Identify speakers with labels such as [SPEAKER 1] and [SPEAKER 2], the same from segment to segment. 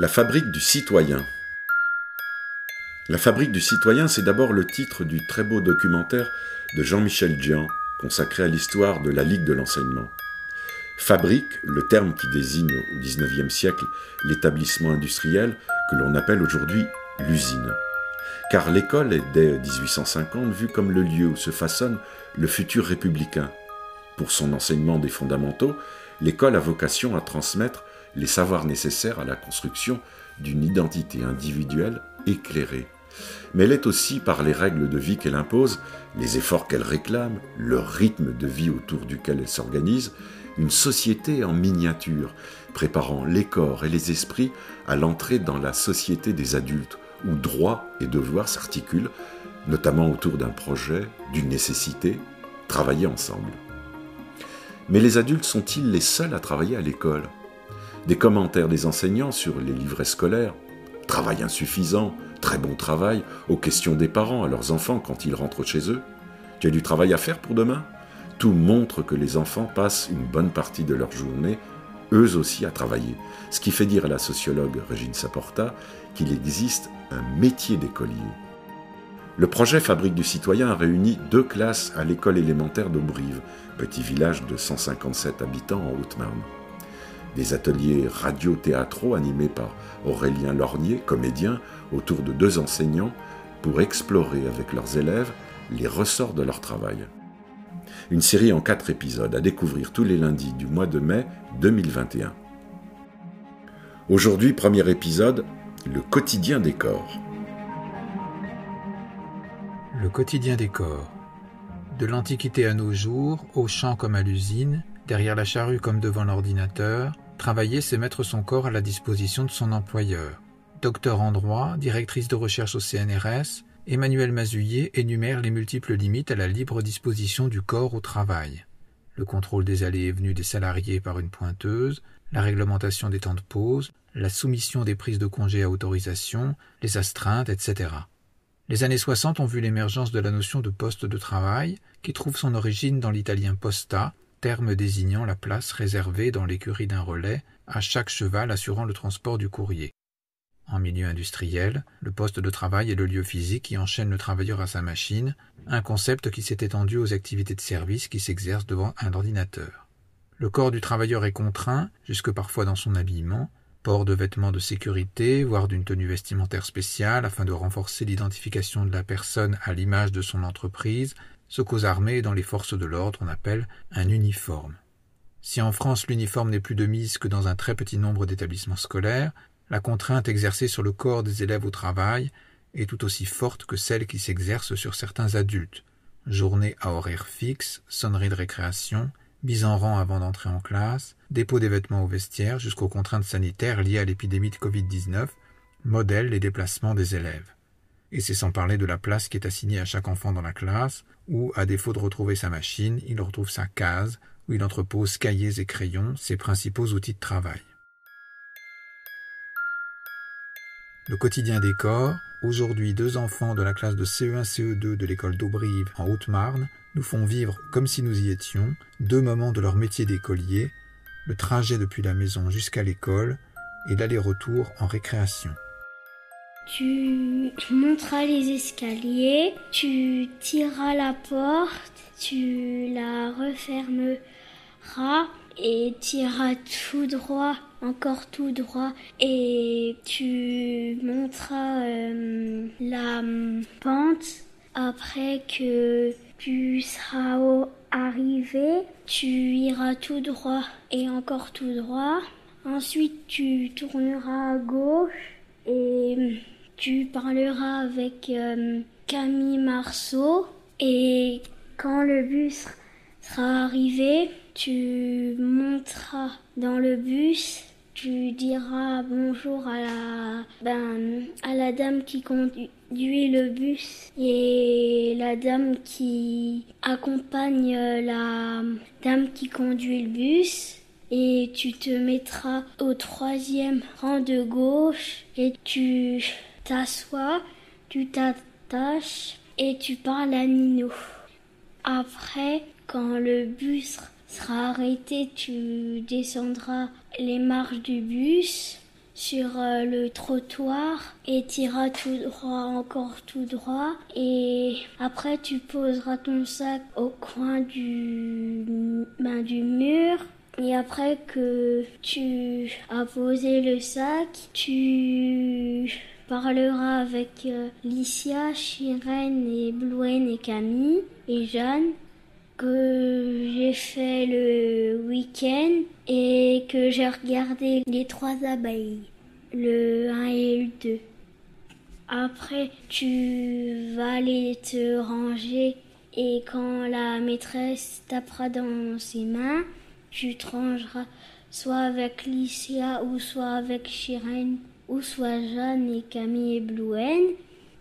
[SPEAKER 1] La fabrique du citoyen. La fabrique du citoyen, c'est d'abord le titre du très beau documentaire de Jean-Michel Dian consacré à l'histoire de la Ligue de l'enseignement. Fabrique, le terme qui désigne au XIXe siècle l'établissement industriel que l'on appelle aujourd'hui l'usine. Car l'école est dès 1850 vue comme le lieu où se façonne le futur républicain. Pour son enseignement des fondamentaux, l'école a vocation à transmettre les savoirs nécessaires à la construction d'une identité individuelle éclairée. Mais elle est aussi, par les règles de vie qu'elle impose, les efforts qu'elle réclame, le rythme de vie autour duquel elle s'organise, une société en miniature, préparant les corps et les esprits à l'entrée dans la société des adultes, où droit et devoir s'articulent, notamment autour d'un projet, d'une nécessité, travailler ensemble. Mais les adultes sont-ils les seuls à travailler à l'école? Des commentaires des enseignants sur les livrets scolaires, travail insuffisant, très bon travail, aux questions des parents à leurs enfants quand ils rentrent chez eux. Tu as du travail à faire pour demain? Tout montre que les enfants passent une bonne partie de leur journée, eux aussi, à travailler. Ce qui fait dire à la sociologue Régine Saporta qu'il existe un métier d'écolier. Le projet Fabrique du citoyen a réuni deux classes à l'école élémentaire d'Aubrive, petit village de 157 habitants en Haute-Marne. Des ateliers radio-théâtraux animés par Aurélien Lornier, comédien, autour de deux enseignants, pour explorer avec leurs élèves les ressorts de leur travail. Une série en quatre épisodes à découvrir tous les lundis du mois de mai 2021. Aujourd'hui, premier épisode, le quotidien des corps.
[SPEAKER 2] Le quotidien des corps. De l'Antiquité à nos jours, au champ comme à l'usine, derrière la charrue comme devant l'ordinateur, travailler c'est mettre son corps à la disposition de son employeur. Docteur en droit, directrice de recherche au CNRS, Emmanuel Mazuillet énumère les multiples limites à la libre disposition du corps au travail. Le contrôle des allées et venues des salariés par une pointeuse, la réglementation des temps de pause, la soumission des prises de congés à autorisation, les astreintes, etc. Les années 60 ont vu l'émergence de la notion de poste de travail, qui trouve son origine dans l'italien posta, terme désignant la place réservée dans l'écurie d'un relais à chaque cheval assurant le transport du courrier. En milieu industriel, le poste de travail est le lieu physique qui enchaîne le travailleur à sa machine, un concept qui s'est étendu aux activités de service qui s'exercent devant un ordinateur. Le corps du travailleur est contraint, jusque parfois dans son habillement, port de vêtements de sécurité, voire d'une tenue vestimentaire spéciale afin de renforcer l'identification de la personne à l'image de son entreprise, ce qu'aux armées et dans les forces de l'ordre on appelle un uniforme. Si en France l'uniforme n'est plus de mise que dans un très petit nombre d'établissements scolaires, la contrainte exercée sur le corps des élèves au travail est tout aussi forte que celle qui s'exerce sur certains adultes. Journée à horaire fixe, sonnerie de récréation, mise en rang avant d'entrer en classe, dépôt des vêtements au vestiaire jusqu'aux contraintes sanitaires liées à l'épidémie de Covid-19, modèlent les déplacements des élèves. Et c'est sans parler de la place qui est assignée à chaque enfant dans la classe, où, à défaut de retrouver sa machine, il retrouve sa case, où il entrepose cahiers et crayons, ses principaux outils de travail. Le quotidien des corps, aujourd'hui deux enfants de la classe de CE1-CE2 de l'école d'Aubrive en Haute-Marne, nous font vivre, comme si nous y étions, deux moments de leur métier d'écolier, le trajet depuis la maison jusqu'à l'école et l'aller-retour en récréation.
[SPEAKER 3] Tu monteras les escaliers, tu tireras la porte, tu la refermeras et tu tout droit, encore tout droit, et tu monteras euh, la pente après que tu seras arrivé, tu iras tout droit et encore tout droit. Ensuite, tu tourneras à gauche et tu parleras avec euh, Camille Marceau. Et quand le bus sera arrivé, tu monteras dans le bus, tu diras bonjour à la, ben, à la dame qui conduit le bus et la dame qui accompagne la dame qui conduit le bus et tu te mettras au troisième rang de gauche et tu t'assois, tu t'attaches et tu parles à Nino. Après, quand le bus sera arrêté, tu descendras les marches du bus. sur euh, le trottoir et t'iras tout droit, encore tout droit. Et après, tu poseras ton sac au coin du, ben, du mur. Et après que tu as posé le sac, tu parleras avec euh, Licia, Chirène et Blouen et Camille et Jeanne que j'ai fait le week-end et que j'ai regardé les trois abeilles, le 1 et le 2. Après, tu vas aller te ranger et quand la maîtresse tapera dans ses mains, tu te rangeras soit avec Licia ou soit avec Chirène ou soit Jeanne et Camille et Blouen.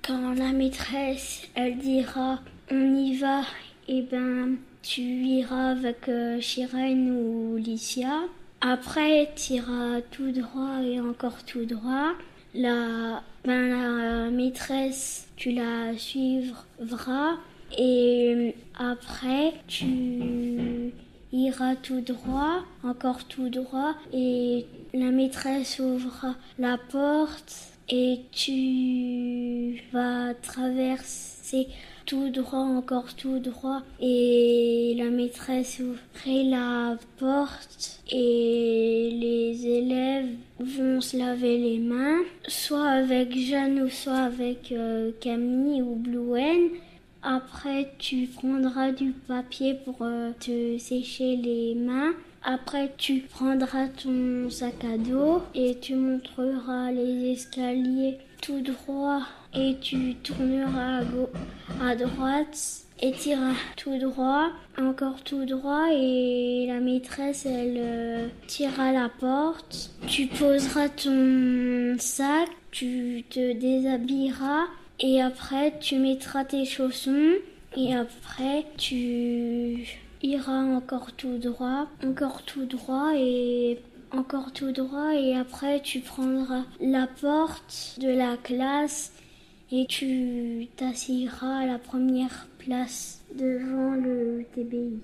[SPEAKER 3] Quand la maîtresse, elle dira on y va, et eh ben tu iras avec euh, ou Licia. Après, tu iras tout droit et encore tout droit. La, ben, la maîtresse, tu la suivras. Et après, tu iras tout droit, encore tout droit. Et la maîtresse ouvrira la porte et tu vas traverser tout droit, encore tout droit. Et la maîtresse ouvrait la porte et les élèves vont se laver les mains, soit avec Jeanne ou soit avec euh, Camille ou Blouen. Après, tu prendras du papier pour euh, te sécher les mains. Après, tu prendras ton sac à dos et tu montreras les escaliers tout droit et tu tourneras à, droite et tireras tout droit, encore tout droit et la maîtresse elle euh, tirera la porte. Tu poseras ton sac, tu te déshabilleras et après tu mettras tes chaussons et après tu iras encore tout droit, encore tout droit et encore tout droit et après tu prendras la porte de la classe et tu t'assiras à la première place devant le TBI.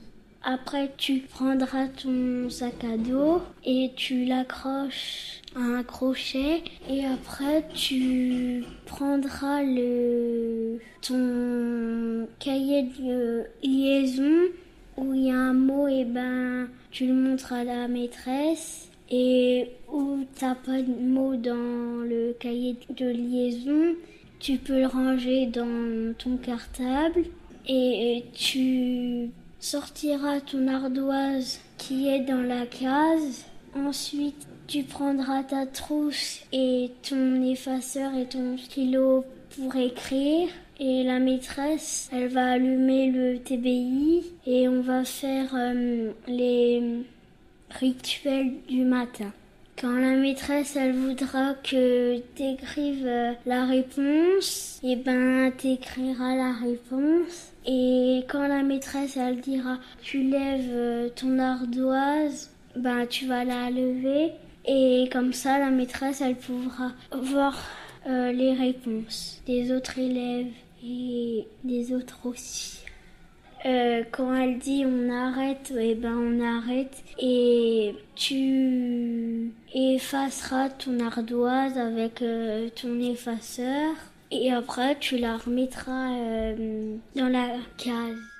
[SPEAKER 3] Après, tu prendras ton sac à dos et tu l'accroches un crochet et après tu prendras le ton cahier de liaison où il y a un mot et ben tu le montres à la maîtresse et où t'as pas de mot dans le cahier de liaison tu peux le ranger dans ton cartable et tu sortiras ton ardoise qui est dans la case. Ensuite, tu prendras ta trousse et ton effaceur et ton stylo pour écrire. Et la maîtresse, elle va allumer le TBI et on va faire euh, les rituels du matin. Quand la maîtresse elle voudra que t'écrives euh, la réponse, et eh ben t'écriras la réponse. Et quand la maîtresse elle dira tu lèves euh, ton ardoise, ben tu vas la lever et comme ça la maîtresse elle pourra voir euh, les réponses des autres élèves et des autres aussi. Euh, quand elle dit on arrête, eh ben on arrête et tu effaceras ton ardoise avec euh, ton effaceur et après tu la remettras dans la case.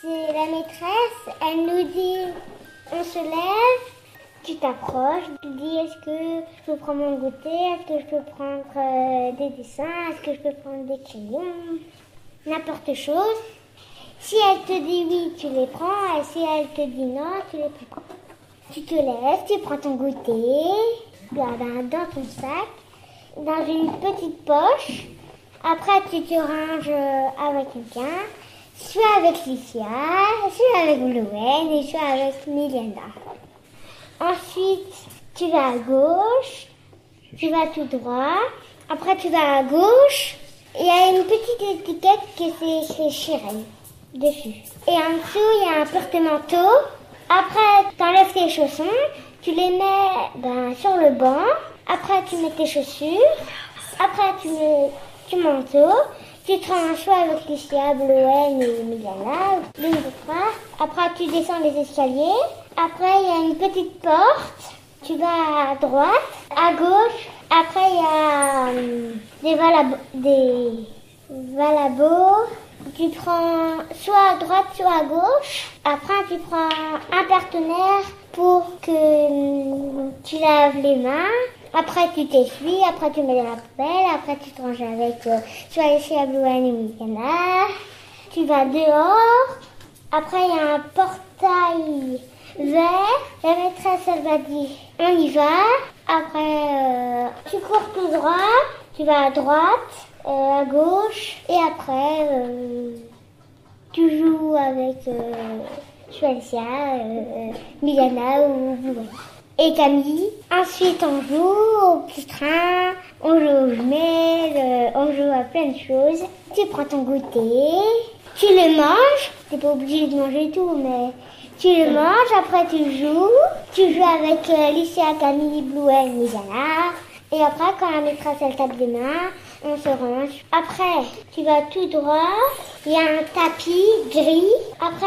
[SPEAKER 4] C'est la maîtresse, elle nous dit on se lève, tu t'approches, tu dis est-ce que je peux prendre mon goûter, est-ce que je peux prendre euh, des dessins, est-ce que je peux prendre des crayons, n'importe chose. Si elle te dit oui, tu les prends, et si elle te dit non, tu les prends. Tu te lèves, tu prends ton goûter, dans ton sac, dans une petite poche. Après, tu te ranges euh, avec quelqu'un, soit avec Licia, soit avec Louane et soit avec Milenda. Ensuite, tu vas à gauche, tu vas tout droit. Après, tu vas à gauche. Il y a une petite étiquette que c'est Chirel dessus. Et en dessous, il y a un porte-manteau. Après, tu enlèves tes chaussons, tu les mets ben, sur le banc. Après, tu mets tes chaussures. Après, tu mets ton manteau. Tu te ranges soit avec Lucia, Bloen et Milana, l'une des trois. Après, tu descends les escaliers. Après, il y a une petite porte. Tu vas à droite, à gauche. Après, il y a hum, des valabos. Des valabos. Tu prends soit à droite, soit à gauche. Après, tu prends un partenaire pour que hum, tu laves les mains. Après, tu t'essuies, après, tu mets dans la poubelle, après, tu te ranges avec euh, soit les chez Ablouane et Mikana. Tu vas dehors. Après, il y a un portail vert. La maîtresse, elle va dire on y va. Après, euh, tu cours tout droit. Tu vas à droite, euh, à gauche. Et après, euh, tu joues avec euh, Milana ou et Camille. Ensuite, on joue au petit train, on joue au jumelles, euh, on joue à plein de choses. Tu prends ton goûter, tu le manges. T'es pas obligé de manger tout, mais tu le manges. Après, tu joues. Tu joues avec euh, Lucia, Camille, Blouet, Misana. Et après, quand la maîtresse elle tape des mains, on se range. Après, tu vas tout droit. Il y a un tapis gris. Après,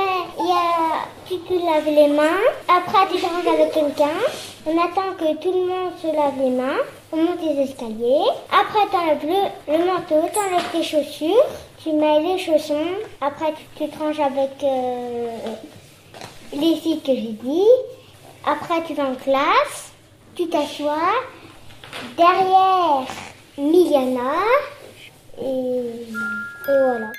[SPEAKER 4] tu te laves les mains. Après, tu te ranges avec quelqu'un. On attend que tout le monde se lave les mains. On monte les escaliers. Après, tu enlèves le, le manteau, tu enlèves tes chaussures. Tu mets les chaussons. Après, tu, tu te ranges avec euh, les filles que j'ai dit. Après, tu vas en classe. Tu t'assois. Derrière Miliana. Et, et voilà.